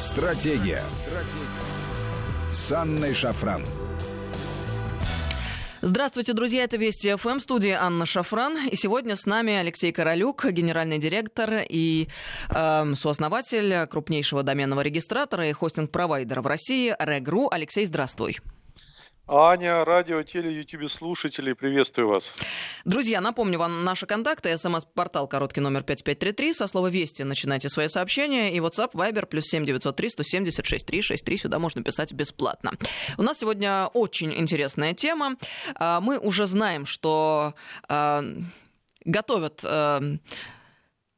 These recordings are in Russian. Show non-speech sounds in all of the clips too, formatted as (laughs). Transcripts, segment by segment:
Стратегия. Стратегия. С Анной Шафран. Здравствуйте, друзья, это Вести ФМ, студия Анна Шафран. И сегодня с нами Алексей Королюк, генеральный директор и э, сооснователь крупнейшего доменного регистратора и хостинг-провайдера в России Регру. Алексей, здравствуй. Аня, радио, теле, ютубе слушатели, приветствую вас. Друзья, напомню вам наши контакты. СМС-портал короткий номер 5533. Со слова «Вести» начинайте свои сообщения. И WhatsApp, Viber, плюс 7903 176 363. Сюда можно писать бесплатно. У нас сегодня очень интересная тема. А, мы уже знаем, что а, готовят а,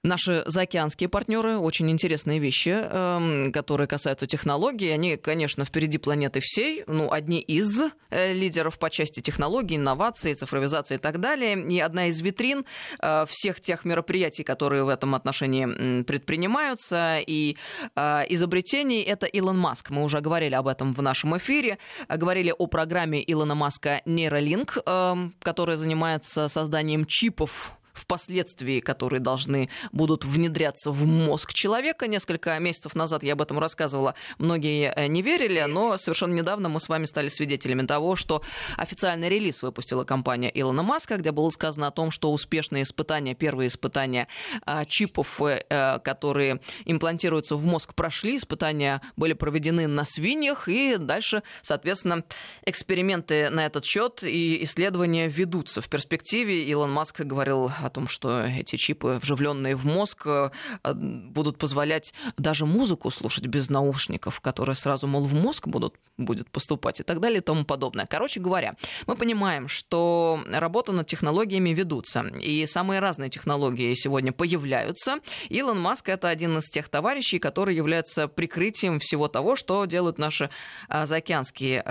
Наши заокеанские партнеры очень интересные вещи, эм, которые касаются технологий. Они, конечно, впереди планеты всей. Ну, одни из э, лидеров по части технологий, инноваций, цифровизации и так далее. И одна из витрин э, всех тех мероприятий, которые в этом отношении предпринимаются, и э, изобретений, это Илон Маск. Мы уже говорили об этом в нашем эфире. Говорили о программе Илона Маска Neuralink, эм, которая занимается созданием чипов впоследствии, которые должны будут внедряться в мозг человека. Несколько месяцев назад я об этом рассказывала, многие э, не верили, но совершенно недавно мы с вами стали свидетелями того, что официальный релиз выпустила компания Илона Маска, где было сказано о том, что успешные испытания, первые испытания а, чипов, э, э, которые имплантируются в мозг, прошли, испытания были проведены на свиньях, и дальше, соответственно, эксперименты на этот счет и исследования ведутся. В перспективе Илон Маск говорил о том, что эти чипы, вживленные в мозг, э, будут позволять даже музыку слушать без наушников, которые сразу, мол, в мозг будут, будет поступать и так далее и тому подобное. Короче говоря, мы понимаем, что работа над технологиями ведутся, и самые разные технологии сегодня появляются. Илон Маск — это один из тех товарищей, который является прикрытием всего того, что делают наши а, заокеанские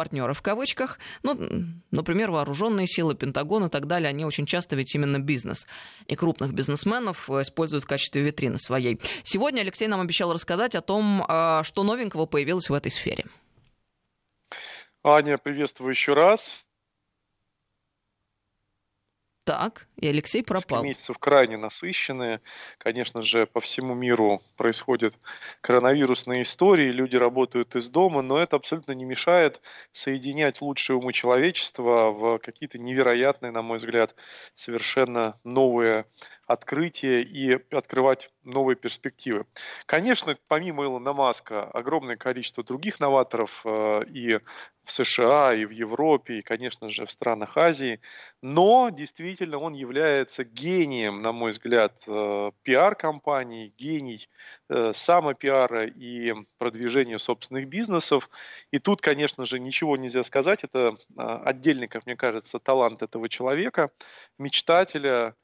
э, партнеры в кавычках. Ну, например, вооруженные силы, Пентагон и так далее, они очень часто ведь именно бизнес и крупных бизнесменов используют в качестве витрины своей. Сегодня Алексей нам обещал рассказать о том, а, что новенького появилось в этой сфере. Аня, приветствую еще раз. Так, и Алексей пропал. месяцев крайне насыщенные. Конечно же, по всему миру происходят коронавирусные истории, люди работают из дома, но это абсолютно не мешает соединять лучшие умы человечества в какие-то невероятные, на мой взгляд, совершенно новые открытия и открывать новые перспективы. Конечно, помимо Илона Маска, огромное количество других новаторов э, и в США, и в Европе, и, конечно же, в странах Азии, но действительно он является гением, на мой взгляд, э, пиар-компаний, гений э, самопиара и продвижения собственных бизнесов. И тут, конечно же, ничего нельзя сказать, это отдельный, как мне кажется, талант этого человека, мечтателя,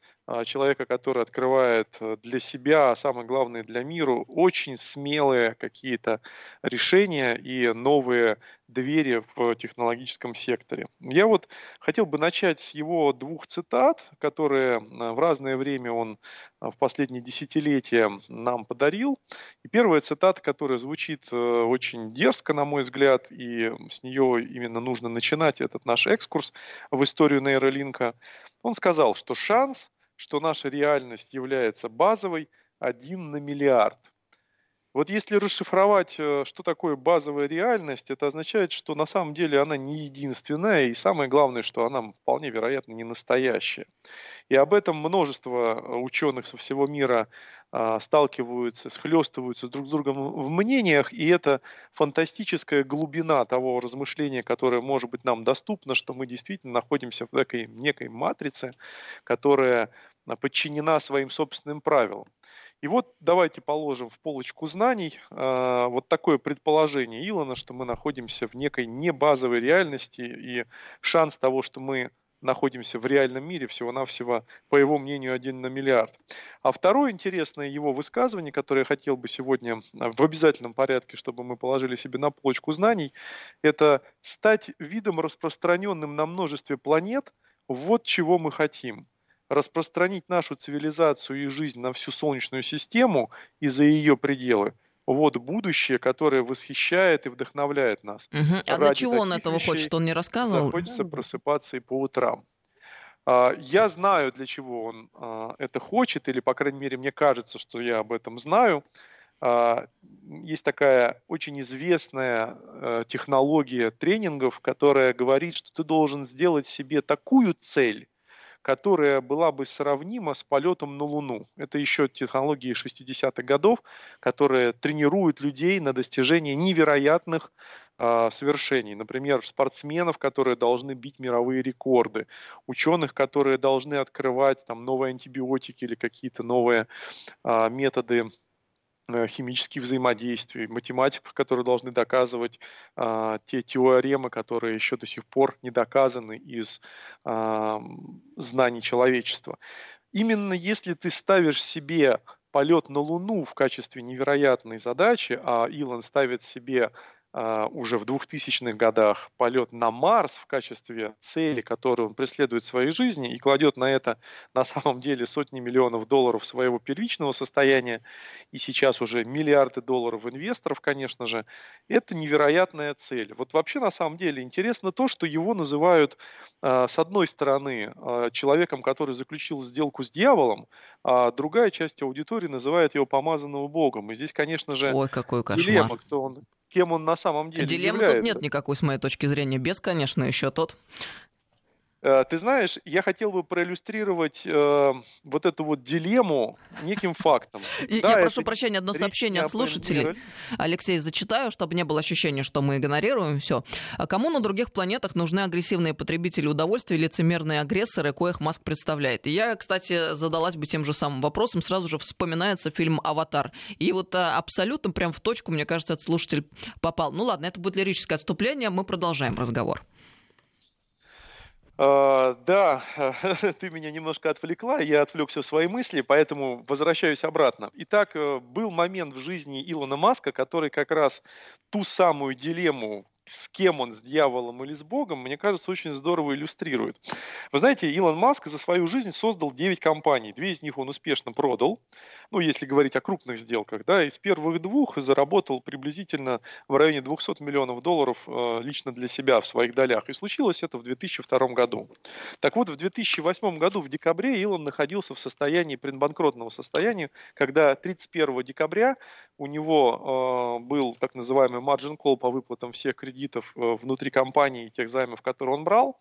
человека, который открывает э, для себя, а самое главное для мира, очень смелые какие-то решения и новые двери в технологическом секторе. Я вот хотел бы начать с его двух цитат, которые э, в разное время он э, в последние десятилетия нам подарил. И первая цитата, которая звучит очень дерзко, на мой взгляд, и с нее именно нужно начинать этот наш экскурс в историю нейролинка. Он сказал, что шанс что наша реальность является базовой, один на миллиард. Вот если расшифровать, э, что такое базовая реальность, это означает, что на самом деле она не единственная, и самое главное, что она вполне вероятно не настоящая. И об этом множество э, ученых со всего мира а, сталкиваются, схлестываются друг с другом в мнениях, и это фантастическая глубина того размышления, которое может быть нам доступно, что мы действительно находимся в такой некой матрице, которая а, подчинена своим собственным правилам. И вот давайте положим в полочку знаний э, вот такое предположение Илона, что мы находимся в некой небазовой реальности, и шанс того, что мы находимся в реальном мире, всего-навсего, по его мнению, один на миллиард. А второе интересное его высказывание, которое я хотел бы сегодня в обязательном порядке, чтобы мы положили себе на полочку знаний, это стать видом распространенным на множестве планет, вот чего мы хотим распространить нашу цивилизацию и жизнь на всю Солнечную систему и за ее пределы – вот будущее, которое восхищает и вдохновляет нас. Угу. А для чего он этого хочет, он не рассказывал? Хочется просыпаться и по утрам. А, я знаю, для чего он а, это хочет, или, по крайней мере, мне кажется, что я об этом знаю. а, есть такая очень известная э, технология тренингов, которая говорит, что ты должен сделать себе такую цель, которая была бы сравнима с полетом на Луну. Это еще технологии 60-х годов, которые тренируют людей на достижение невероятных э, свершений. Например, спортсменов, которые должны бить мировые рекорды, ученых, которые должны открывать там, новые антибиотики или какие-то новые э, методы Э, химических взаимодействий, математиков, которые должны доказывать а, те теоремы, которые еще до сих пор не доказаны из а, знаний человечества. Именно если ты ставишь себе полет на Луну в качестве невероятной задачи, а Илон ставит себе уже в 2000-х годах полет на Марс в качестве цели, которую он преследует в своей жизни и кладет на это на самом деле сотни миллионов долларов своего первичного состояния и сейчас уже миллиарды долларов инвесторов, конечно же, это невероятная цель. Вот вообще на самом деле интересно то, что его называют а, с одной стороны а, человеком, который заключил сделку с дьяволом, а другая часть аудитории называет его помазанным Богом. И здесь, конечно же, Ой, какой кошмар. дилемма, кто он, кем он на самом деле Дилеммы является. тут нет никакой, с моей точки зрения. Без, конечно, еще тот. Э, ты знаешь, я хотел бы проиллюстрировать э, вот эту вот дилемму неким фактом. (laughs) Да, я прошу прощения, одно сообщение от слушателей. Алексей, зачитаю, чтобы не было ощущения, что мы игнорируем все. А кому на других планетах нужны агрессивные потребители удовольствия, лицемерные агрессоры, коих Маск представляет? И я, кстати, задалась бы тем же самым вопросом. Сразу же вспоминается фильм «Аватар». И вот а, абсолютно прям в точку, мне кажется, этот слушатель попал. Ну ладно, это будет лирическое отступление, мы продолжаем разговор. Uh, да, (laughs) ты меня немножко отвлекла, я отвлекся в свои мысли, поэтому возвращаюсь обратно. Итак, э, был момент в жизни Илона Маска, который как раз ту самую дилемму с кем он, с дьяволом или с Богом, мне кажется, очень здорово иллюстрирует. Вы знаете, Илон Маск за свою жизнь создал 9 компаний. Две из них он успешно продал, ну, если говорить о крупных сделках, да, из первых двух заработал приблизительно в районе 200 миллионов долларов э, лично для себя в своих долях. И случилось это в 2002 году. Так вот, в 2008 году, в декабре, Илон находился в состоянии предбанкротного состояния, когда 31 декабря у него э, был так называемый margin call по выплатам всех кредитов кредитов э, внутри компании, тех займов, которые он брал.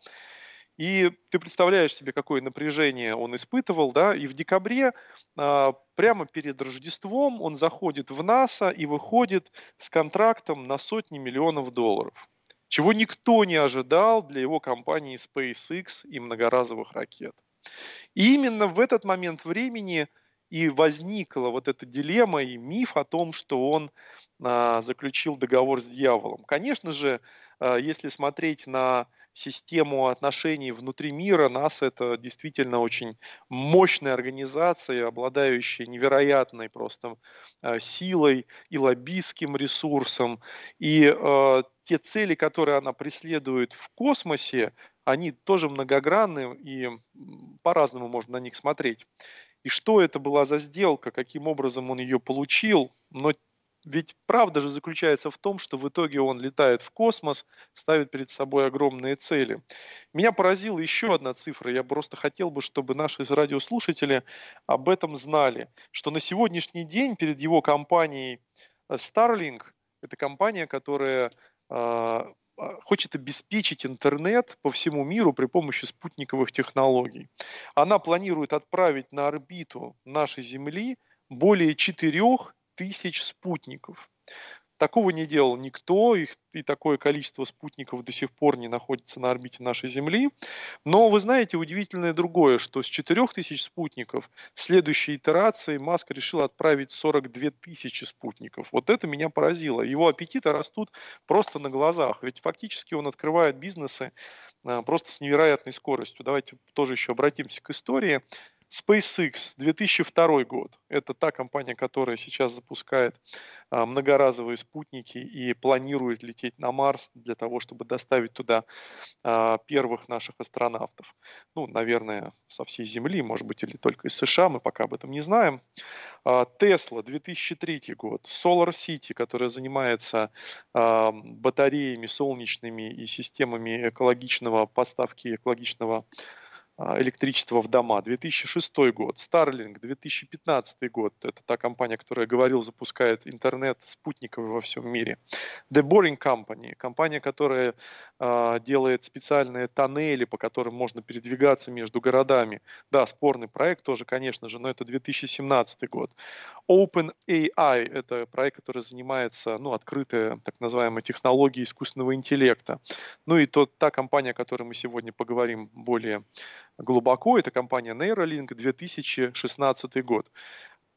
И ты представляешь себе, какое напряжение он испытывал, да, и в декабре, а, прямо перед Рождеством, он заходит в НАСА и выходит с контрактом на сотни миллионов долларов, чего никто не ожидал для его компании SpaceX и многоразовых ракет. И именно в этот момент времени и возникла вот эта дилемма и миф о том, что он а, заключил договор с дьяволом. Конечно же, а, если смотреть на систему отношений внутри мира, нас это действительно очень мощная организация, обладающая невероятной просто а, силой и лоббистским ресурсом. И э, те цели, которые она преследует в космосе, они тоже многогранны и по-разному можно на них смотреть. И что это была за сделка, каким образом он ее получил, но ведь правда же заключается в том, что в итоге он летает в космос, ставит перед собой огромные цели. Меня поразила еще одна цифра. Я просто хотел бы, чтобы наши радиослушатели об этом знали, что на сегодняшний день перед его компанией Starlink, это компания, которая э, хочет обеспечить интернет по всему миру при помощи спутниковых технологий. Она планирует отправить на орбиту нашей Земли более 4 тысяч спутников. Такого не делал никто, их, и такое количество спутников до сих пор не находится на орбите нашей Земли. Но вы знаете, удивительное другое, что с 4000 спутников в следующей итерации Маск решил отправить 42 тысячи спутников. Вот это меня поразило. Его аппетиты растут просто на глазах. Ведь фактически он открывает бизнесы а, просто с невероятной скоростью. Давайте тоже еще обратимся к истории. SpaceX 2002 год. Это та компания, которая сейчас запускает а, многоразовые спутники и планирует лететь на Марс для того, чтобы доставить туда а, первых наших астронавтов. Ну, наверное, со всей Земли, может быть, или только из США, мы пока об этом не знаем. Tesla 2003 год. Solar City, которая занимается а, батареями солнечными и системами экологичного поставки экологичного а, электричество в дома, 2006 год, Starlink, 2015 год, это та компания, которая, говорил, запускает интернет спутниковый во всем мире. The Boring Company, компания, которая э, делает специальные тоннели, по которым можно передвигаться между городами. Да, спорный проект тоже, конечно же, но это 2017 год. OpenAI, это проект, который занимается, ну, открытая, так называемая технология искусственного интеллекта. Ну и тот, та компания, о которой мы сегодня поговорим более глубоко, это компания Neuralink, 2016 год.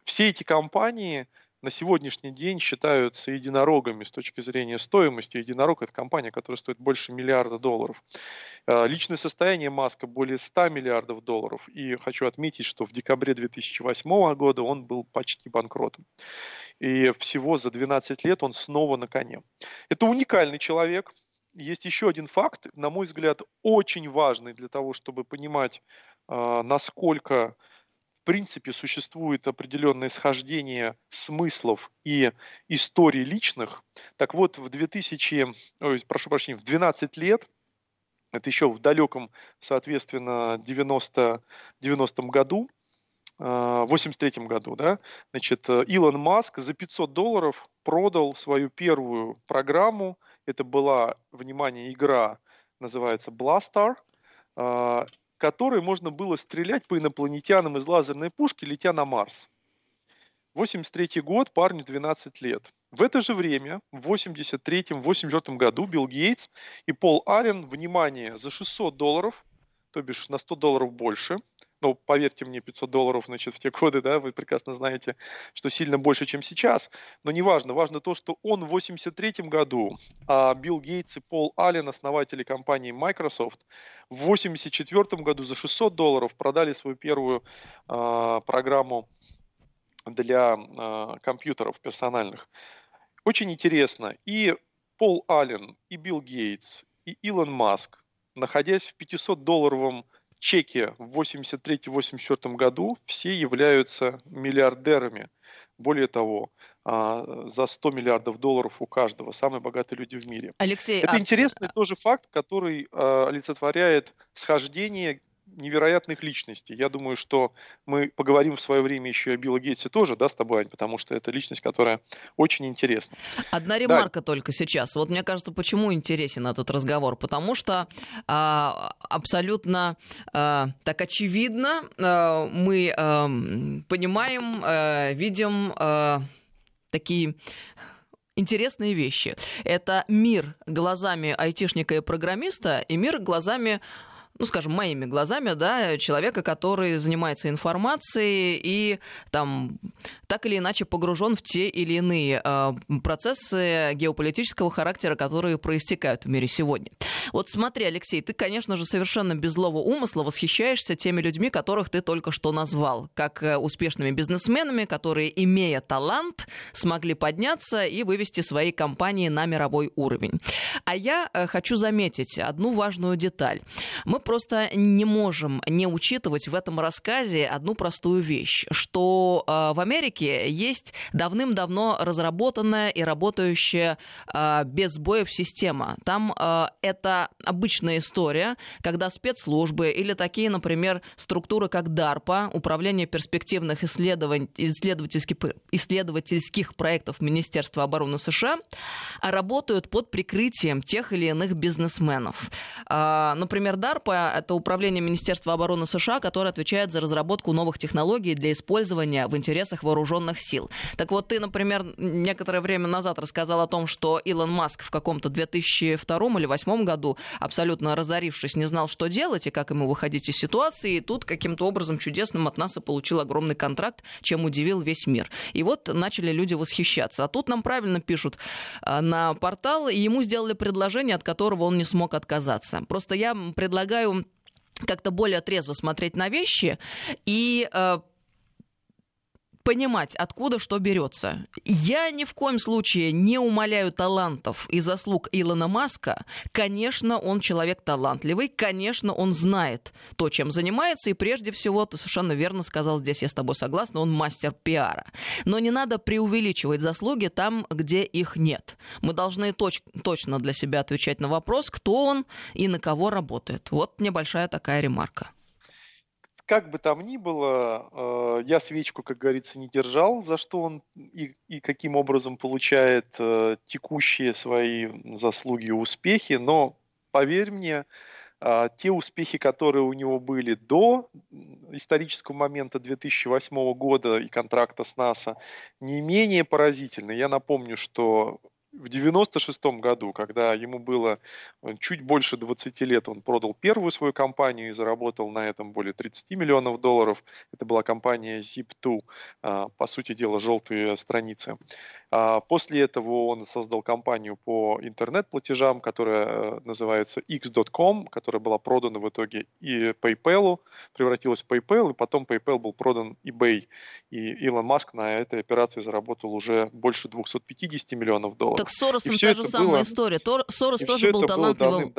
Все эти компании на сегодняшний день считаются единорогами с точки зрения стоимости. Единорог – это компания, которая стоит больше миллиарда долларов. А, личное состояние Маска более 100 миллиардов долларов. И хочу отметить, что в декабре 2008 года он был почти банкротом. И всего за 12 лет он снова на коне. Это уникальный человек, есть еще один факт, на мой взгляд, очень важный для того, чтобы понимать, а, насколько в принципе существует определенное схождение смыслов и историй личных. Так вот, в 2000, ой, прошу прощения, в 12 лет, это еще в далеком, соответственно, 90, 90 году, в 83 году, да, значит, Илон Маск за 500 долларов продал свою первую программу это была, внимание, игра, называется Blastar, а, которой можно было стрелять по инопланетянам из лазерной пушки, летя на Марс. 83 год, парню 12 лет. В это же время, в 83-84 году, Билл Гейтс и Пол Аллен, внимание, за 600 долларов, то бишь на 100 долларов больше, ну, поверьте мне, 500 долларов, значит, в те годы, да, вы прекрасно знаете, что сильно больше, чем сейчас. Но не важно, важно то, что он в 83 году, а Билл Гейтс и Пол Аллен, основатели компании Microsoft, в 84 году за 600 долларов продали свою первую э, программу для э, компьютеров персональных. Очень интересно. И Пол Аллен, и Билл Гейтс, и Илон Маск, находясь в 500-долларовом чеки в 83-84 году все являются миллиардерами. Более того, а, за 100 миллиардов долларов у каждого, самые богатые люди в мире. Алексей, Это а... интересный тоже факт, который а, олицетворяет схождение невероятных личностей. Я думаю, что мы поговорим в свое время еще о Билла Гейтсе тоже, да, с тобой, Ань, потому что это личность, которая очень интересна. Одна ремарка да. только сейчас. Вот мне кажется, почему интересен этот разговор? Потому что а, абсолютно а, так очевидно а, мы а, понимаем, а, видим а, такие интересные вещи. Это мир глазами айтишника и программиста и мир глазами ну, скажем, моими глазами, да, человека, который занимается информацией и там так или иначе погружен в те или иные э, процессы геополитического характера, которые проистекают в мире сегодня. Вот смотри, Алексей, ты, конечно же, совершенно без злого умысла восхищаешься теми людьми, которых ты только что назвал, как э, успешными бизнесменами, которые, имея талант, смогли подняться и вывести свои компании на мировой уровень. А я э, хочу заметить одну важную деталь. Мы просто не можем не учитывать в этом рассказе одну простую вещь, что э, в Америке есть давным-давно разработанная и работающая э, без сбоев система. Там э, это обычная история, когда спецслужбы или такие, например, структуры, как DARPA, Управление перспективных исследований, исследовательских, исследовательских проектов Министерства обороны США, работают под прикрытием тех или иных бизнесменов. Например, DARPA это управление Министерства обороны США, которое отвечает за разработку новых технологий для использования в интересах вооруженных сил. Так вот, ты, например, некоторое время назад рассказал о том, что Илон Маск в каком-то 2002 или 2008 году, абсолютно разорившись, не знал, что делать и как ему выходить из ситуации, и тут каким-то образом чудесным от НАСА получил огромный контракт, чем удивил весь мир. И вот начали люди восхищаться. А тут нам правильно пишут а, на портал, и ему сделали предложение, от которого он не смог отказаться. Просто я предлагаю предлагаю как-то более трезво смотреть на вещи и э, понимать, откуда что берется. Я ни в коем случае не умоляю талантов и заслуг Илона Маска. Конечно, он человек талантливый, конечно, он знает то, чем занимается, и прежде всего, ты совершенно верно сказал, здесь я с тобой согласна, он мастер пиара. Но не надо преувеличивать заслуги там, где их нет. Мы должны точ- точно для себя отвечать на вопрос, кто он и на кого работает. Вот небольшая такая ремарка. Как бы там ни было, э, я свечку, как говорится, не держал, за что он и, и каким образом получает э, текущие свои заслуги и успехи, но поверь мне, э, те успехи, которые у него были до исторического момента 2008 года и контракта с НАСА, не менее поразительны. Я напомню, что в 96 году, когда ему было э, чуть больше 20 лет, он продал первую свою компанию и заработал на этом более 30 миллионов долларов. Это была компания Zip2, а, по сути дела, желтые страницы. А после этого он создал компанию по интернет-платежам, которая э, называется X.com, которая была продана в итоге и PayPal, превратилась в PayPal, и потом PayPal был продан eBay. И Илон Маск на этой операции заработал уже больше 250 миллионов долларов. Так с Соросом та же самая было... история. Тор... Сорос тоже был талантливым,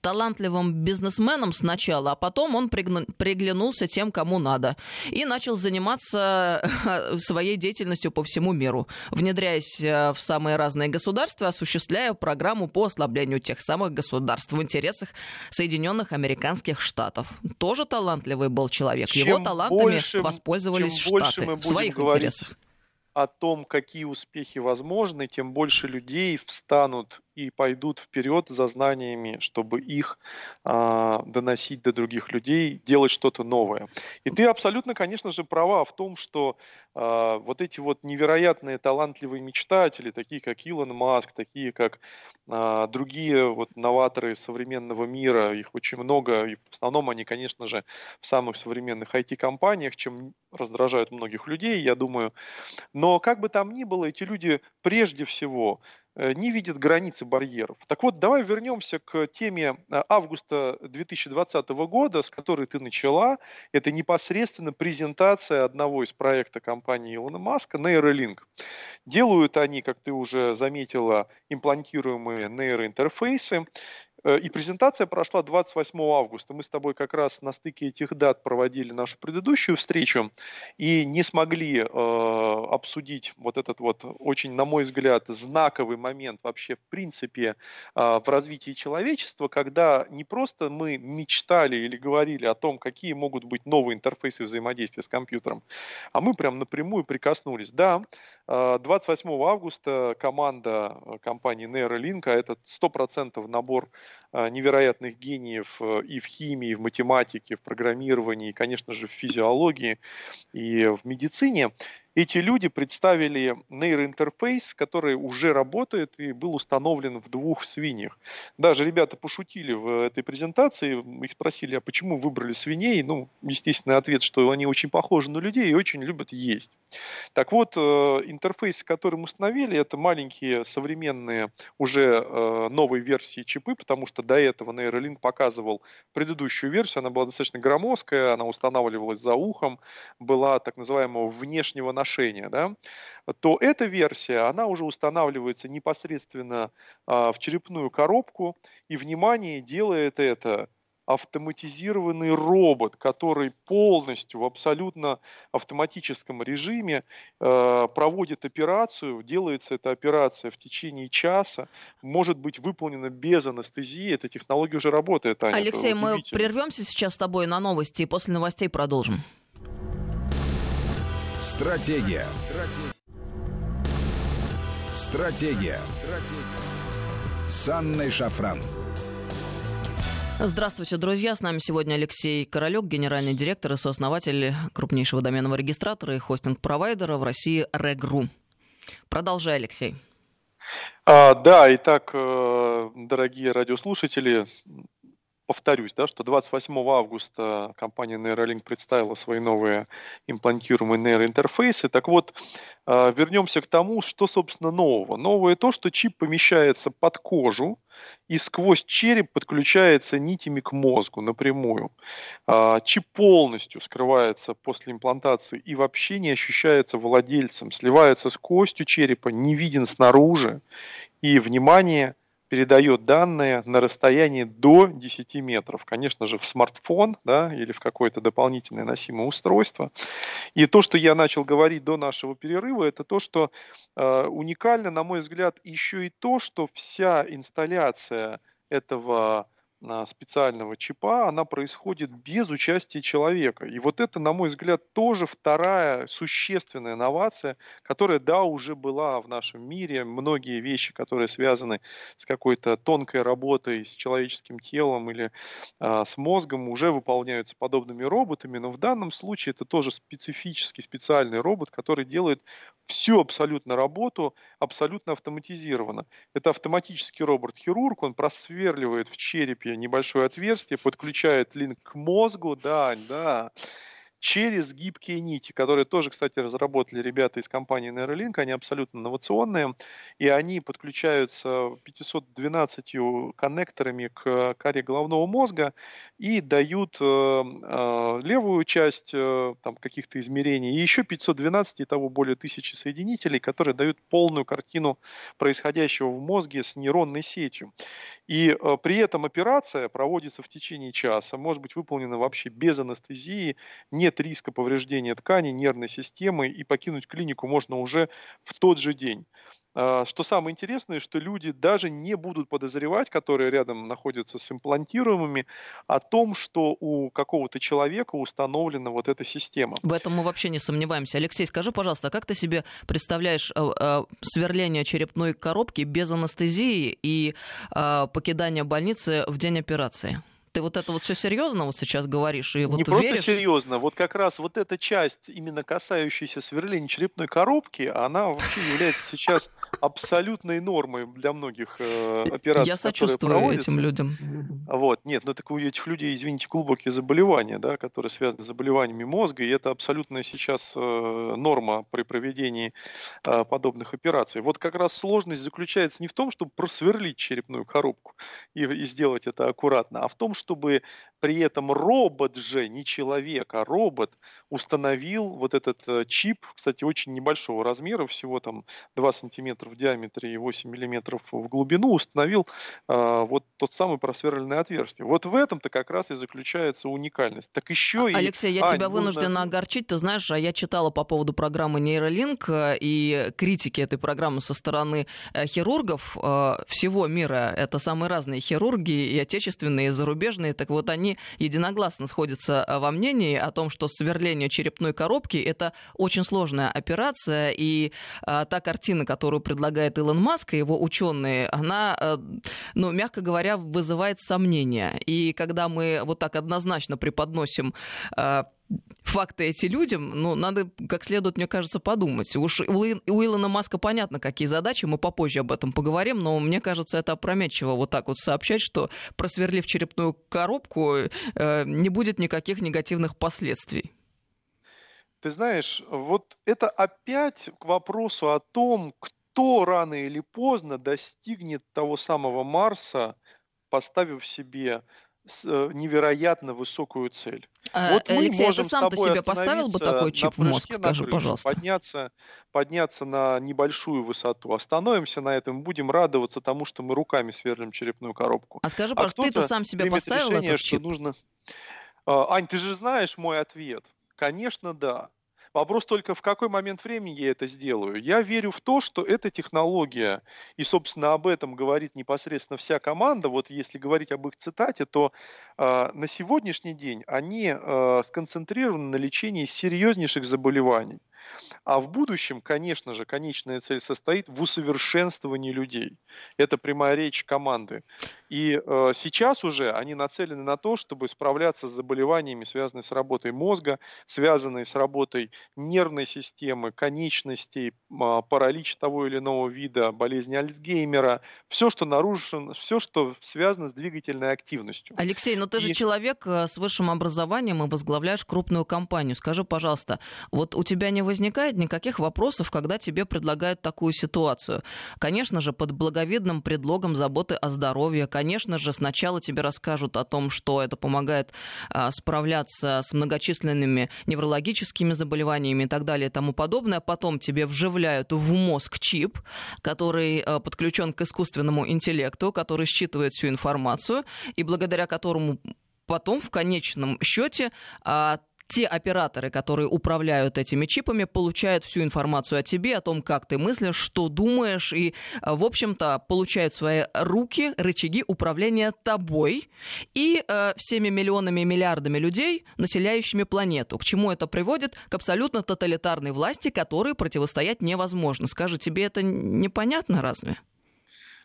талантливым бизнесменом сначала, а потом он приглянулся тем, кому надо. И начал заниматься своей деятельностью по всему миру, внедряя отправляясь э, в самые разные государства, осуществляя программу по ослаблению тех самых государств в интересах Соединенных Американских Штатов. Тоже талантливый был человек. Чем Его талантами больше, воспользовались Штаты в своих интересах о том, какие успехи возможны, тем больше людей встанут и пойдут вперед за знаниями, чтобы их э, доносить до других людей, делать что-то новое. И ты абсолютно, конечно же, права в том, что э, вот эти вот невероятные талантливые мечтатели, такие как Илон Маск, такие как э, другие вот новаторы современного мира, их очень много, и в основном они, конечно же, в самых современных IT-компаниях, чем раздражают многих людей, я думаю. Но как бы там ни было, эти люди прежде всего не видит границы барьеров. Так вот, давай вернемся к теме э, августа 2020 года, с которой ты начала. Это непосредственно презентация одного из проекта компании Илона Маска, Neuralink. Делают они, как ты уже заметила, имплантируемые нейроинтерфейсы. Э, и презентация прошла 28 августа. Мы с тобой как раз на стыке этих дат проводили нашу предыдущую встречу и не смогли э, обсудить вот этот вот очень, на мой взгляд, знаковый момент вообще в принципе э, в развитии человечества, когда не просто мы мечтали или говорили о том, какие могут быть новые интерфейсы взаимодействия с компьютером, а мы прям напрямую прикоснулись. Да, 28 э, августа команда э, компании Neuralink, а это 100% набор невероятных гениев и в химии, и в математике, в программировании, и, конечно же, в физиологии и в медицине, эти люди представили нейроинтерфейс, который уже работает и был установлен в двух свиньях. Даже ребята пошутили в этой презентации, их спросили, а почему выбрали свиней? Ну, естественный ответ, что они очень похожи на людей и очень любят есть. Так вот, э, интерфейс, который мы установили, это маленькие современные уже э, новые версии чипы, потому что до этого Neuralink показывал предыдущую версию, она была достаточно громоздкая, она устанавливалась за ухом, была так называемого внешнего ношения, да, то эта версия, она уже устанавливается непосредственно а, в черепную коробку, и, внимание, делает это автоматизированный робот, который полностью в абсолютно автоматическом режиме э, проводит операцию, делается эта операция в течение часа, может быть выполнена без анестезии, эта технология уже работает. Аня, Алексей, мы прервемся сейчас с тобой на новости и после новостей продолжим. Стратегия. Стратегия. С Анной Шафран. Здравствуйте, друзья. С нами сегодня Алексей Королек, генеральный директор и сооснователь крупнейшего доменного регистратора и хостинг-провайдера в России Регру. Продолжай, Алексей. А, да, итак, э, дорогие радиослушатели, повторюсь, да, что 28 августа компания Neuralink представила свои новые имплантируемые нейроинтерфейсы. Так вот, а, вернемся к тому, что, собственно, нового. Новое то, что чип помещается под кожу и сквозь череп подключается нитями к мозгу напрямую. А, чип полностью скрывается после имплантации и вообще не ощущается владельцем, сливается с костью черепа, не виден снаружи. И, внимание, передает данные на расстоянии до 10 метров. Конечно же, в смартфон да, или в какое-то дополнительное носимое устройство. И то, что я начал говорить до нашего перерыва, это то, что э, уникально, на мой взгляд, еще и то, что вся инсталляция этого специального чипа, она происходит без участия человека. И вот это, на мой взгляд, тоже вторая существенная инновация, которая, да, уже была в нашем мире. Многие вещи, которые связаны с какой-то тонкой работой с человеческим телом или а, с мозгом, уже выполняются подобными роботами. Но в данном случае это тоже специфический, специальный робот, который делает всю абсолютно работу абсолютно автоматизированно. Это автоматический робот-хирург, он просверливает в черепе небольшое отверстие, подключает линк к мозгу, да, да, через гибкие нити, которые тоже, кстати, разработали ребята из компании Neuralink, они абсолютно инновационные, и они подключаются 512 коннекторами к коре головного мозга и дают э, э, левую часть э, там, каких-то измерений, и еще 512, и того более тысячи соединителей, которые дают полную картину происходящего в мозге с нейронной сетью. И э, при этом операция проводится в течение часа, может быть выполнена вообще без анестезии, нет риска повреждения тканей, нервной системы, и покинуть клинику можно уже в тот же день. А, что самое интересное, что люди даже не будут подозревать, которые рядом находятся с имплантируемыми, о том, что у какого-то человека установлена вот эта система. В этом мы вообще не сомневаемся. Алексей, скажи, пожалуйста, как ты себе представляешь э, э, сверление черепной коробки без анестезии и э, покидание больницы в день операции? Ты вот это вот все серьезно вот сейчас говоришь? И вот не веришь? просто серьезно, вот как раз вот эта часть, именно касающаяся сверления черепной коробки, она вообще является сейчас абсолютной нормой для многих э, операций, Я сочувствую этим людям. Вот, нет, ну так у этих людей, извините, глубокие заболевания, да, которые связаны с заболеваниями мозга, и это абсолютно сейчас э, норма при проведении э, подобных операций. Вот как раз сложность заключается не в том, чтобы просверлить черепную коробку и, и сделать это аккуратно, а в том, что чтобы при этом робот же, не человек, а робот установил вот этот э, чип, кстати, очень небольшого размера, всего там 2 сантиметра в диаметре и 8 миллиметров в глубину, установил э, вот тот самый просверленное отверстие. Вот в этом-то как раз и заключается уникальность. Так еще и... Алексей, я Ань, тебя вынуждена нужно... огорчить. Ты знаешь, а я читала по поводу программы Нейролинк э, и критики этой программы со стороны э, хирургов всего мира. Это самые разные хирурги, и отечественные, и зарубежные, так вот они единогласно сходятся э, во мнении о том, что сверление черепной коробки – это очень сложная операция, и а, та картина, которую предлагает Илон Маск и его ученые, она, а, ну, мягко говоря, вызывает сомнения. И когда мы вот так однозначно преподносим факты эти людям, ну, надо как следует, мне кажется, подумать. Уж у Илона Маска понятно, какие задачи, мы попозже об этом поговорим, но мне кажется, это опрометчиво вот так вот сообщать, что просверлив черепную коробку, э, не будет никаких негативных последствий. Ты знаешь, вот это опять к вопросу о том, кто рано или поздно достигнет того самого Марса, поставив себе невероятно высокую цель. А, вот мы Алексей, можем ты сам ты себе поставил бы такой чип в мозг, скажи, крышу, пожалуйста. Подняться, подняться на небольшую высоту. Остановимся на этом, будем радоваться тому, что мы руками сверлим черепную коробку. А скажи, а пожалуйста, ты сам себе поставил решение, этот чип? Что нужно... А, Ань, ты же знаешь мой ответ. Конечно, да. Вопрос только, в какой момент времени я это сделаю. Я верю в то, что эта технология, и, собственно, об этом говорит непосредственно вся команда, вот если говорить об их цитате, то э, на сегодняшний день они э, сконцентрированы на лечении серьезнейших заболеваний. А в будущем, конечно же, конечная цель состоит в усовершенствовании людей. Это прямая речь команды. И э, сейчас уже они нацелены на то, чтобы справляться с заболеваниями, связанными с работой мозга, связанные с работой нервной системы, конечностей, э, паралич того или иного вида, болезни Альцгеймера, все, что нарушено, все, что связано с двигательной активностью. Алексей, но ну ты и... же человек э, с высшим образованием и возглавляешь крупную компанию. Скажи, пожалуйста, вот у тебя не возникает никаких вопросов, когда тебе предлагают такую ситуацию. Конечно же, под благовидным предлогом заботы о здоровье, конечно же, сначала тебе расскажут о том, что это помогает а, справляться с многочисленными неврологическими заболеваниями и так далее и тому подобное. Потом тебе вживляют в мозг чип, который а, подключен к искусственному интеллекту, который считывает всю информацию, и благодаря которому потом в конечном счете а, те операторы, которые управляют этими чипами, получают всю информацию о тебе, о том, как ты мыслишь, что думаешь, и, в общем-то, получают свои руки рычаги управления тобой и э, всеми миллионами и миллиардами людей, населяющими планету. К чему это приводит? К абсолютно тоталитарной власти, которой противостоять невозможно. Скажи, тебе это непонятно разве?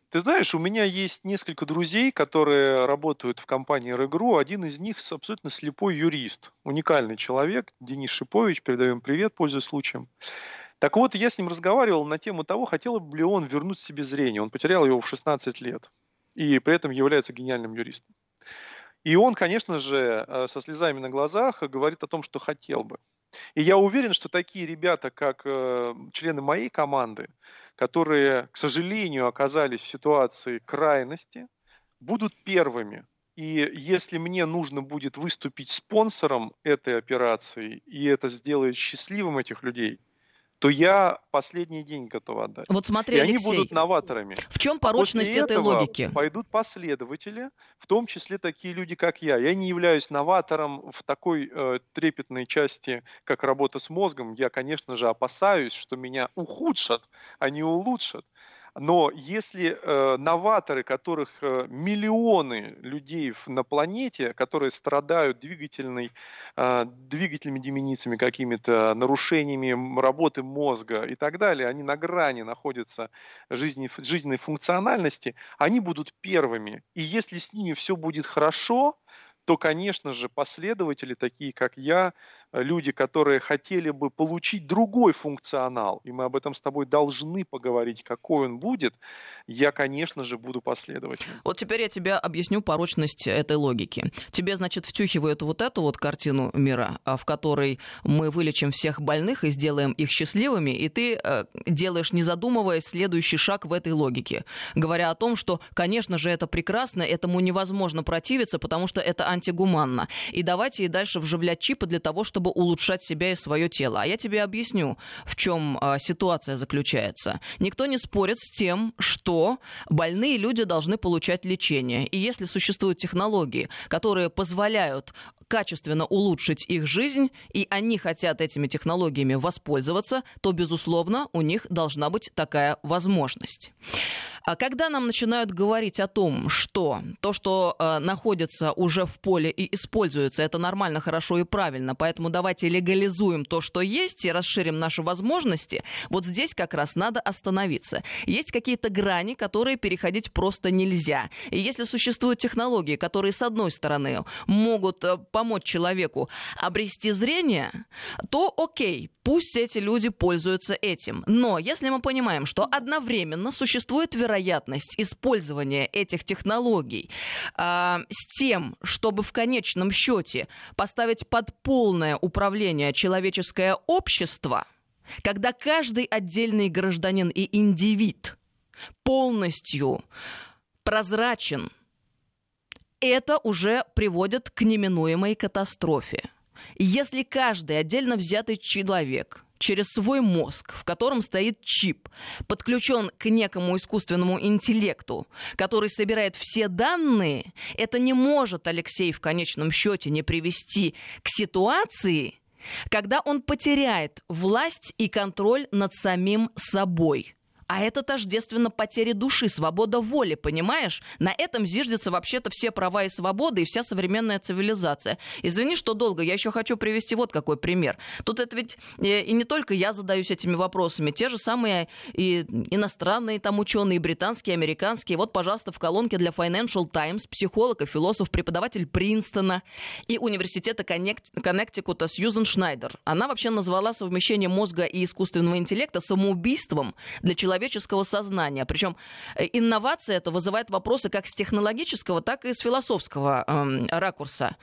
Ты знаешь, у меня есть несколько друзей, которые работают в компании РЭГРУ. Один из них абсолютно слепой юрист, уникальный человек, Денис Шипович, передаем привет, пользуясь случаем. Так вот, я с ним разговаривал на тему того, хотел бы ли он вернуть себе зрение. Он потерял его в 16 лет и при этом является гениальным юристом. И он, конечно же, э, со слезами на глазах говорит о том, что хотел бы. И я уверен, что такие ребята, как э, члены моей команды, которые, к сожалению, оказались в ситуации крайности, будут первыми. И если мне нужно будет выступить спонсором этой операции, и это сделает счастливым этих людей, то я последний день готов отдать. Вот смотри, и Алексей, они будут новаторами. В чем порочность После этой этого логики? Пойдут последователи, в том числе такие люди, как я. Я не являюсь новатором в такой э, трепетной части, как работа с мозгом. Я, конечно же, опасаюсь, что меня ухудшат, а не улучшат. Но если э, новаторы, которых э, миллионы людей на планете, которые страдают двигательной, э, двигательными деменицами, какими-то нарушениями работы мозга и так далее, они на грани находятся жизни, жизненной функциональности, они будут первыми. И если с ними все будет хорошо, то, конечно же, последователи, такие как я, люди, которые хотели бы получить другой функционал, и мы об этом с тобой должны поговорить, какой он будет, я, конечно же, буду последователем. Вот теперь я тебе объясню порочность этой логики. Тебе, значит, втюхивают вот эту вот картину мира, а, в которой мы вылечим всех больных и сделаем их счастливыми, и ты э, делаешь, не задумываясь, следующий шаг в этой логике, говоря о том, что, конечно же, это прекрасно, этому невозможно противиться, потому что это антигуманно. И давайте и дальше вживлять чипы для того, чтобы чтобы улучшать себя и свое тело. А я тебе объясню, в чем а, ситуация заключается. Никто не спорит с тем, что больные люди должны получать лечение. И если существуют технологии, которые позволяют качественно улучшить их жизнь, и они хотят этими технологиями воспользоваться, то, безусловно, у них должна быть такая возможность. А когда нам начинают говорить о том, что то, что э, находится уже в поле и используется, это нормально, хорошо и правильно, поэтому давайте легализуем то, что есть, и расширим наши возможности, вот здесь как раз надо остановиться. Есть какие-то грани, которые переходить просто нельзя. И если существуют технологии, которые, с одной стороны, могут э, помочь человеку обрести зрение, то окей, пусть эти люди пользуются этим. Но если мы понимаем, что одновременно существует вероятность, вероятность использования этих технологий э, с тем, чтобы в конечном счете поставить под полное управление человеческое общество, когда каждый отдельный гражданин и индивид полностью прозрачен, это уже приводит к неминуемой катастрофе. Если каждый отдельно взятый человек через свой мозг, в котором стоит чип, подключен к некому искусственному интеллекту, который собирает все данные, это не может Алексей в конечном счете не привести к ситуации, когда он потеряет власть и контроль над самим собой. А это тождественно потере души, свобода воли, понимаешь? На этом зиждется вообще-то все права и свободы и вся современная цивилизация. Извини, что долго, я еще хочу привести вот какой пример. Тут это ведь э, и не только я задаюсь этими вопросами, те же самые и иностранные там ученые, британские, американские. Вот, пожалуйста, в колонке для Financial Times психолог и философ, преподаватель Принстона и университета Коннектикута Сьюзен Шнайдер. Она вообще назвала совмещение мозга и искусственного интеллекта самоубийством для человека человеческого сознания. Причем э, инновация это вызывает вопросы как с технологического, так и с философского эм, ракурса.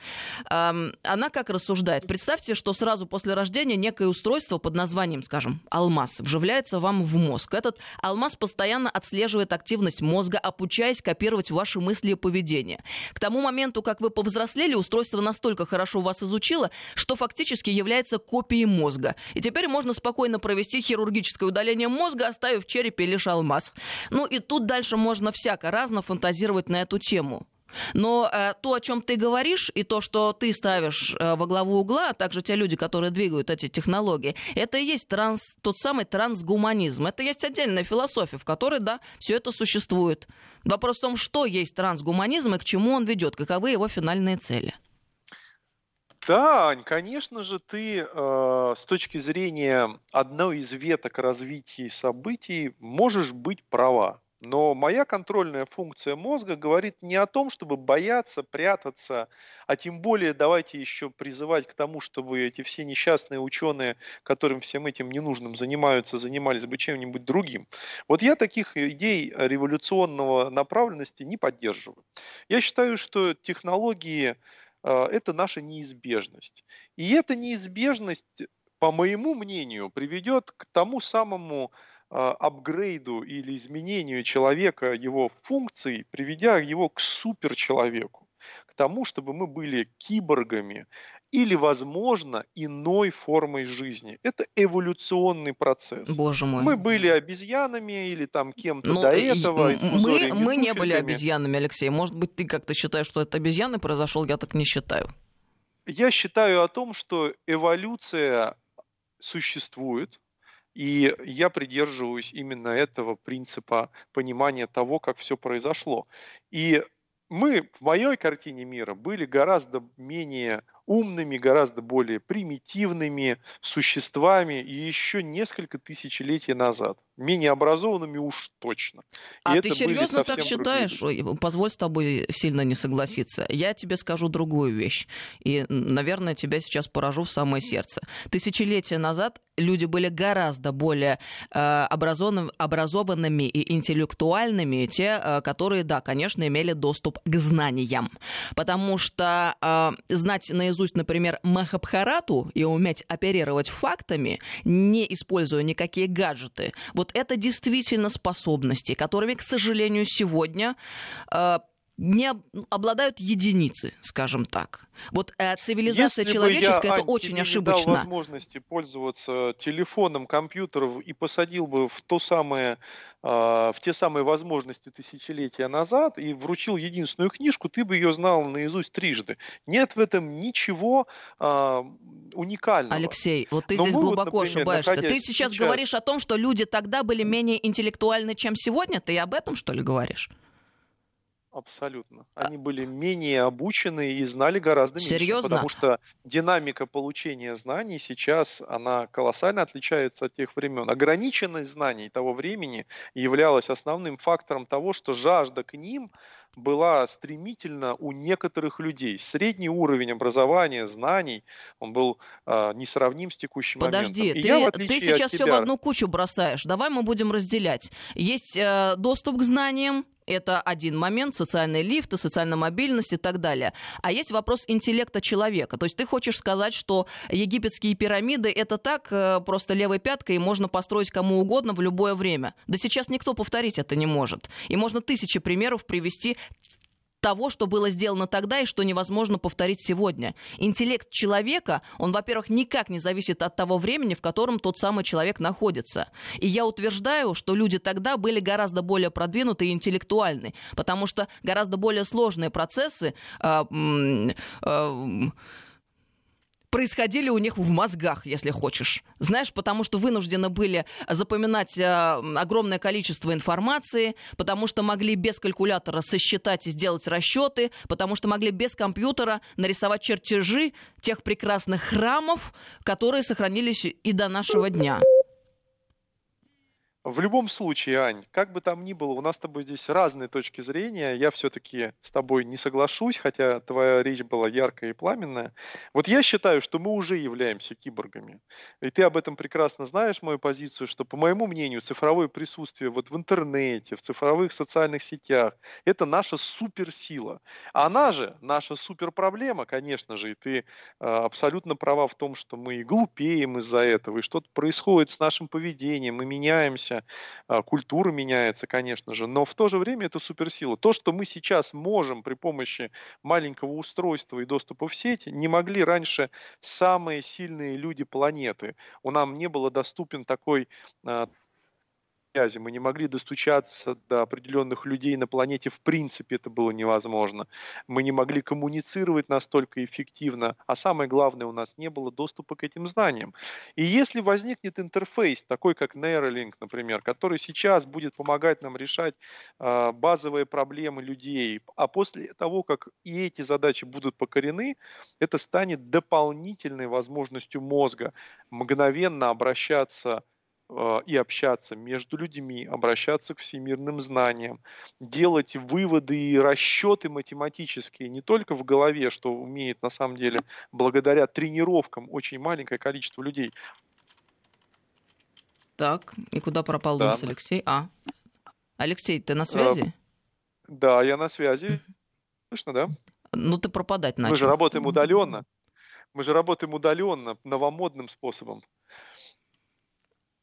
Эм, она как рассуждает? Представьте, что сразу после рождения некое устройство под названием, скажем, алмаз вживляется вам в мозг. Этот алмаз постоянно отслеживает активность мозга, обучаясь копировать ваши мысли и поведение. К тому моменту, как вы повзрослели, устройство настолько хорошо вас изучило, что фактически является копией мозга. И теперь можно спокойно провести хирургическое удаление мозга, оставив череп черепе алмаз. Ну и тут дальше можно всяко разно фантазировать на эту тему. Но э, то, о чем ты говоришь, и то, что ты ставишь э, во главу угла, а также те люди, которые двигают эти технологии, это и есть транс, тот самый трансгуманизм. Это есть отдельная философия, в которой, да, все это существует. Вопрос в том, что есть трансгуманизм и к чему он ведет, каковы его финальные цели. Да, Ань, конечно же, ты э, с точки зрения одной из веток развития событий можешь быть права. Но моя контрольная функция мозга говорит не о том, чтобы бояться, прятаться, а тем более давайте еще призывать к тому, чтобы эти все несчастные ученые, которым всем этим ненужным занимаются, занимались бы чем-нибудь другим. Вот я таких идей революционного направленности не поддерживаю. Я считаю, что технологии это наша неизбежность. И эта неизбежность, по моему мнению, приведет к тому самому а, апгрейду или изменению человека, его функций, приведя его к суперчеловеку, к тому, чтобы мы были киборгами или, возможно, иной формой жизни. Это эволюционный процесс. Боже мой. Мы были обезьянами или там кем-то ну, до этого. Мы, мы не были обезьянами, Алексей. Может быть, ты как-то считаешь, что это обезьяны произошел, я так не считаю. Я считаю о том, что эволюция существует, и я придерживаюсь именно этого принципа понимания того, как все произошло. И мы в моей картине мира были гораздо менее умными, гораздо более примитивными существами и еще несколько тысячелетий назад. Менее образованными уж точно. А и ты серьезно так считаешь? Ой, позволь с тобой сильно не согласиться. Я тебе скажу другую вещь. И, наверное, тебя сейчас поражу в самое сердце. Тысячелетия назад люди были гораздо более э, образованными, образованными и интеллектуальными, те, э, которые, да, конечно, имели доступ к знаниям. Потому что э, знать наизусть, например, Махабхарату и уметь оперировать фактами, не используя никакие гаджеты, вот это действительно способности, которыми, к сожалению, сегодня э, не обладают единицы, скажем так. Вот э, цивилизация Если человеческая я, это Ань, очень ошибочно. Если возможности пользоваться телефоном, компьютером и посадил бы в то самое, э, в те самые возможности тысячелетия назад и вручил единственную книжку, ты бы ее знал наизусть трижды. Нет в этом ничего э, уникального. Алексей, вот ты Но здесь глубоко вот, например, ошибаешься. Ты сейчас, сейчас говоришь о том, что люди тогда были менее интеллектуальны, чем сегодня. Ты об этом что ли говоришь? Абсолютно. А Они были менее обучены и знали гораздо меньше. Серьезно? Потому что динамика получения знаний сейчас, она колоссально отличается от тех времен. Ограниченность знаний того времени являлась основным фактором того, что жажда к ним была стремительно у некоторых людей. Средний уровень образования, знаний, он был э, несравним с текущим Подожди, моментом. Подожди, ты, ты сейчас тебя... все в одну кучу бросаешь. Давай мы будем разделять. Есть э, доступ к знаниям, это один момент, социальные лифты, социальная мобильность и так далее. А есть вопрос интеллекта человека. То есть ты хочешь сказать, что египетские пирамиды это так, э, просто левой пяткой можно построить кому угодно в любое время. Да сейчас никто повторить это не может. И можно тысячи примеров привести того, что было сделано тогда и что невозможно повторить сегодня. Интеллект человека, он, во-первых, никак не зависит от того времени, в котором тот самый человек находится. И я утверждаю, что люди тогда были гораздо более продвинуты и интеллектуальны, потому что гораздо более сложные процессы э, э, происходили у них в мозгах, если хочешь. Знаешь, потому что вынуждены были запоминать э, огромное количество информации, потому что могли без калькулятора сосчитать и сделать расчеты, потому что могли без компьютера нарисовать чертежи тех прекрасных храмов, которые сохранились и до нашего дня. В любом случае, Ань, как бы там ни было, у нас с тобой здесь разные точки зрения. Я все-таки с тобой не соглашусь, хотя твоя речь была яркая и пламенная. Вот я считаю, что мы уже являемся киборгами. И ты об этом прекрасно знаешь, мою позицию, что, по моему мнению, цифровое присутствие вот в интернете, в цифровых социальных сетях, это наша суперсила. Она же наша суперпроблема, конечно же, и ты э, абсолютно права в том, что мы глупеем из-за этого, и что-то происходит с нашим поведением, мы меняемся, а, культура меняется, конечно же, но в то же время это суперсила. То, что мы сейчас можем при помощи маленького устройства и доступа в сеть, не могли раньше самые сильные люди планеты. У нам не было доступен такой а, связи, мы не могли достучаться до определенных людей на планете, в принципе это было невозможно. Мы не могли коммуницировать настолько эффективно, а самое главное, у нас не было доступа к этим знаниям. И если возникнет интерфейс, такой как Neuralink, например, который сейчас будет помогать нам решать э, базовые проблемы людей, а после того, как и эти задачи будут покорены, это станет дополнительной возможностью мозга мгновенно обращаться и общаться между людьми, обращаться к всемирным знаниям, делать выводы и расчеты математические не только в голове, что умеет на самом деле благодаря тренировкам очень маленькое количество людей. Так, и куда пропал да. у нас Алексей? А, Алексей, ты на связи? А, да, я на связи. Слышно, да? Ну, ты пропадать начал. Мы же работаем удаленно. Мы же работаем удаленно, новомодным способом.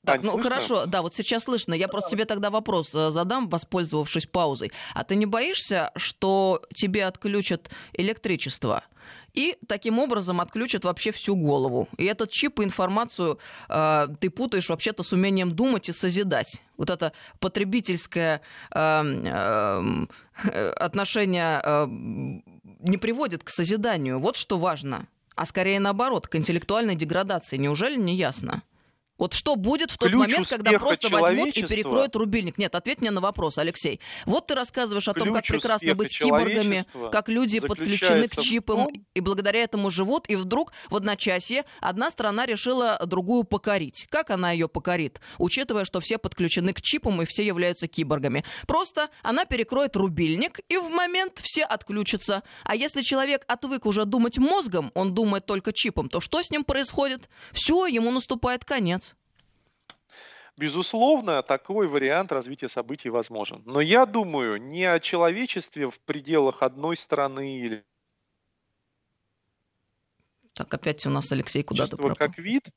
Так, Ань, ну слышно? хорошо, да, вот сейчас слышно. Я просто тебе тогда вопрос э, задам, воспользовавшись паузой. А ты не боишься, что тебе отключат электричество? И таким образом отключат вообще всю голову. И этот чип и информацию э, ты путаешь вообще-то с умением думать и созидать. Вот это потребительское э, э, отношение э, не приводит к созиданию. Вот что важно. А скорее наоборот, к интеллектуальной деградации. Неужели не ясно? Вот что будет в тот Ключ момент, когда просто возьмут и перекроют рубильник? Нет, ответь мне на вопрос, Алексей. Вот ты рассказываешь о том, как прекрасно быть киборгами, как люди подключены к чипам и благодаря этому живут, и вдруг в одночасье одна страна решила другую покорить. Как она ее покорит, учитывая, что все подключены к чипам и все являются киборгами? Просто она перекроет рубильник, и в момент все отключатся. А если человек отвык уже думать мозгом, он думает только чипом, то что с ним происходит? Все, ему наступает конец. Безусловно, такой вариант развития событий возможен. Но я думаю не о человечестве в пределах одной страны или так, опять у нас Алексей куда-то пропал. как вид,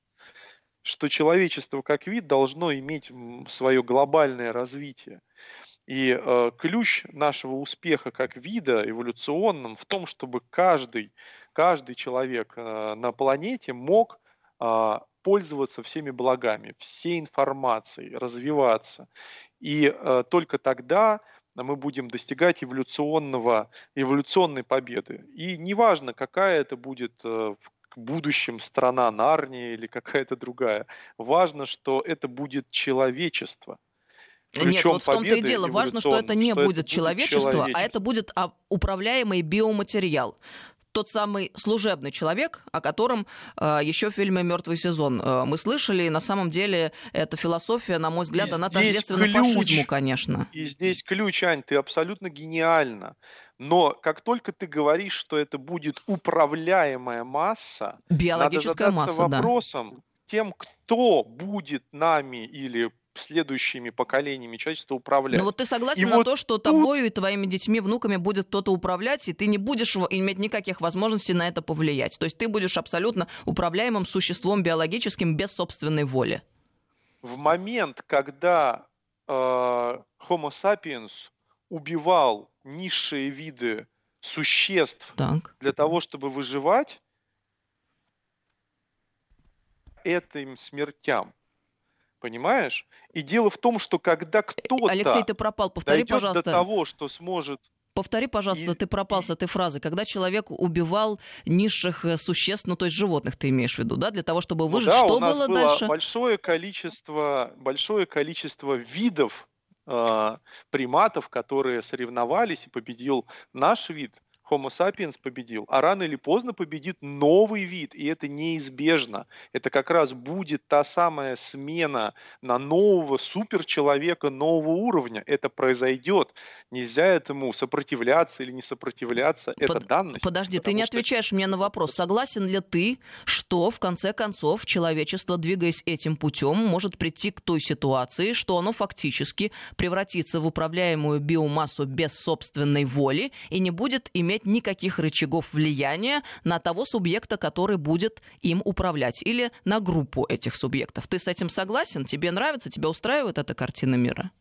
что человечество как вид должно иметь свое глобальное развитие. И э, ключ нашего успеха как вида эволюционным в том, чтобы каждый, каждый человек э, на планете мог э, пользоваться всеми благами, всей информацией, развиваться. И э, только тогда мы будем достигать эволюционного, эволюционной победы. И неважно, какая это будет э, в будущем страна Нарния или какая-то другая. Важно, что это будет человечество. Причем Нет, вот в том-то и дело. Важно, что это не что будет, это человечество, человечество, а это будет а, управляемый биоматериал тот самый служебный человек, о котором э, еще в фильме Мертвый сезон э, мы слышали. И на самом деле эта философия, на мой взгляд, и она тождественна ключ, фашизму, конечно. И здесь ключ, Ань, ты абсолютно гениально. Но как только ты говоришь, что это будет управляемая масса, биологическая надо задаться масса, вопросом да. тем, кто будет нами или следующими поколениями человечества управлять. Ну вот ты согласен и на вот то, что тут... тобою и твоими детьми, внуками будет кто-то управлять, и ты не будешь иметь никаких возможностей на это повлиять. То есть ты будешь абсолютно управляемым существом биологическим без собственной воли. В момент, когда э, Homo sapiens убивал низшие виды существ так. для того, чтобы выживать, этим смертям Понимаешь? И дело в том, что когда кто-то Алексей, ты пропал. Повтори, дойдет пожалуйста. до того, что сможет Повтори, пожалуйста, и... ты пропал с этой фразы. Когда человек убивал низших э, существ, ну то есть животных ты имеешь в виду, да, для того, чтобы ну выжить, ну, да, что у нас было, было дальше? Большое количество, большое количество видов э, приматов, которые соревновались, и победил наш вид. Homo sapiens победил, а рано или поздно победит новый вид, и это неизбежно. Это как раз будет та самая смена на нового суперчеловека нового уровня. Это произойдет. Нельзя этому сопротивляться или не сопротивляться. Под, это данность. Подожди, ты не что... отвечаешь мне на вопрос. Согласен ли ты, что в конце концов человечество, двигаясь этим путем, может прийти к той ситуации, что оно фактически превратится в управляемую биомассу без собственной воли и не будет иметь иметь никаких рычагов влияния на того субъекта, который будет им управлять, или на группу этих субъектов. Ты с этим согласен? Тебе нравится? Тебя устраивает эта картина мира?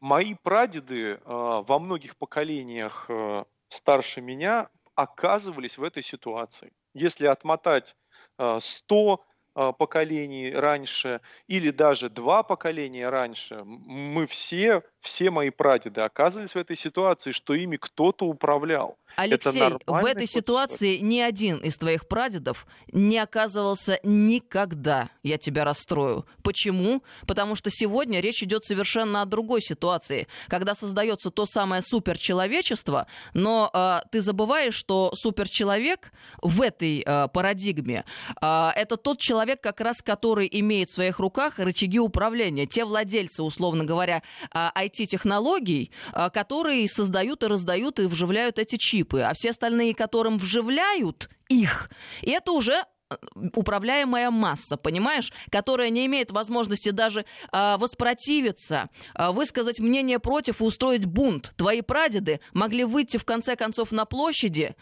Мои прадеды э, во многих поколениях э, старше меня оказывались в этой ситуации. Если отмотать э, 100 а, поколений раньше или даже два поколения раньше, мы все, все мои прадеды оказывались в этой ситуации, что ими кто-то управлял. Алексей, в этой ситуации ни один из твоих прадедов не оказывался никогда. Я тебя расстрою. Почему? Потому что сегодня речь идет совершенно о другой ситуации, когда создается то самое суперчеловечество, но э, ты забываешь, что суперчеловек в этой э, парадигме э, это тот человек, как раз который имеет в своих руках рычаги управления, те владельцы, условно говоря, э, IT-технологий, э, которые создают и раздают и вживляют эти чипы чипы, а все остальные, которым вживляют их, это уже э, управляемая масса, понимаешь, которая не имеет возможности даже э, воспротивиться, э, высказать мнение против и устроить бунт. Твои прадеды могли выйти в конце концов на площади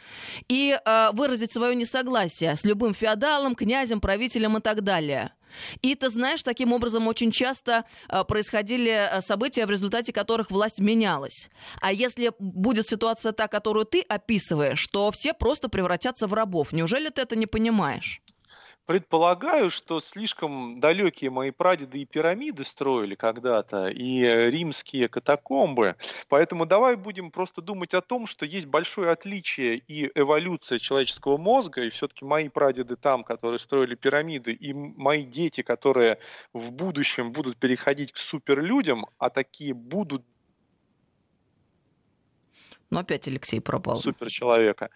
и э, выразить свое несогласие с любым феодалом, князем, правителем и так далее. И ты знаешь, таким образом очень часто а, происходили а, события, в результате которых власть менялась. А если будет ситуация та, которую ты описываешь, то все просто превратятся в рабов. Неужели ты это не понимаешь? Предполагаю, что слишком далекие мои прадеды и пирамиды строили когда-то, и римские катакомбы. Поэтому давай будем просто думать о том, что есть большое отличие и эволюция человеческого мозга, и все-таки мои прадеды там, которые строили пирамиды, и мои дети, которые в будущем будут переходить к суперлюдям, а такие будут но опять Алексей пропал. Суперчеловека.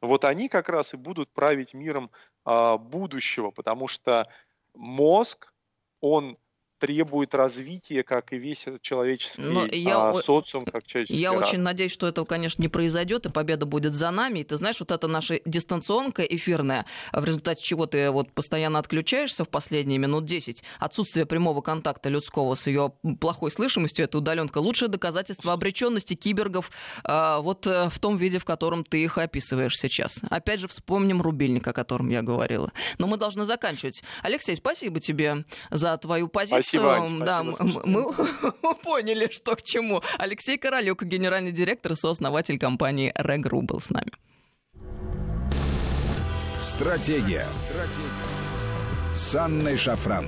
Вот они как раз и будут править миром а, будущего, потому что мозг, он требует развития, как и весь человеческий Но я, а, социум, как человеческий Я рад. очень надеюсь, что этого, конечно, не произойдет, и победа будет за нами. И ты знаешь, вот это наша дистанционка эфирная, в результате чего ты вот постоянно отключаешься в последние минут 10, отсутствие прямого контакта людского с ее плохой слышимостью, это удаленка, лучшее доказательство обреченности кибергов а, вот э, в том виде, в котором ты их описываешь сейчас. Опять же, вспомним рубильник, о котором я говорила. Но мы должны заканчивать. Алексей, спасибо тебе за твою позицию. Спасибо, Ань, да, спасибо, (laughs) мы поняли, что к чему. Алексей Королюк, генеральный директор и сооснователь компании Регру был с нами. Стратегия. Стратегия. С Анной Шафран.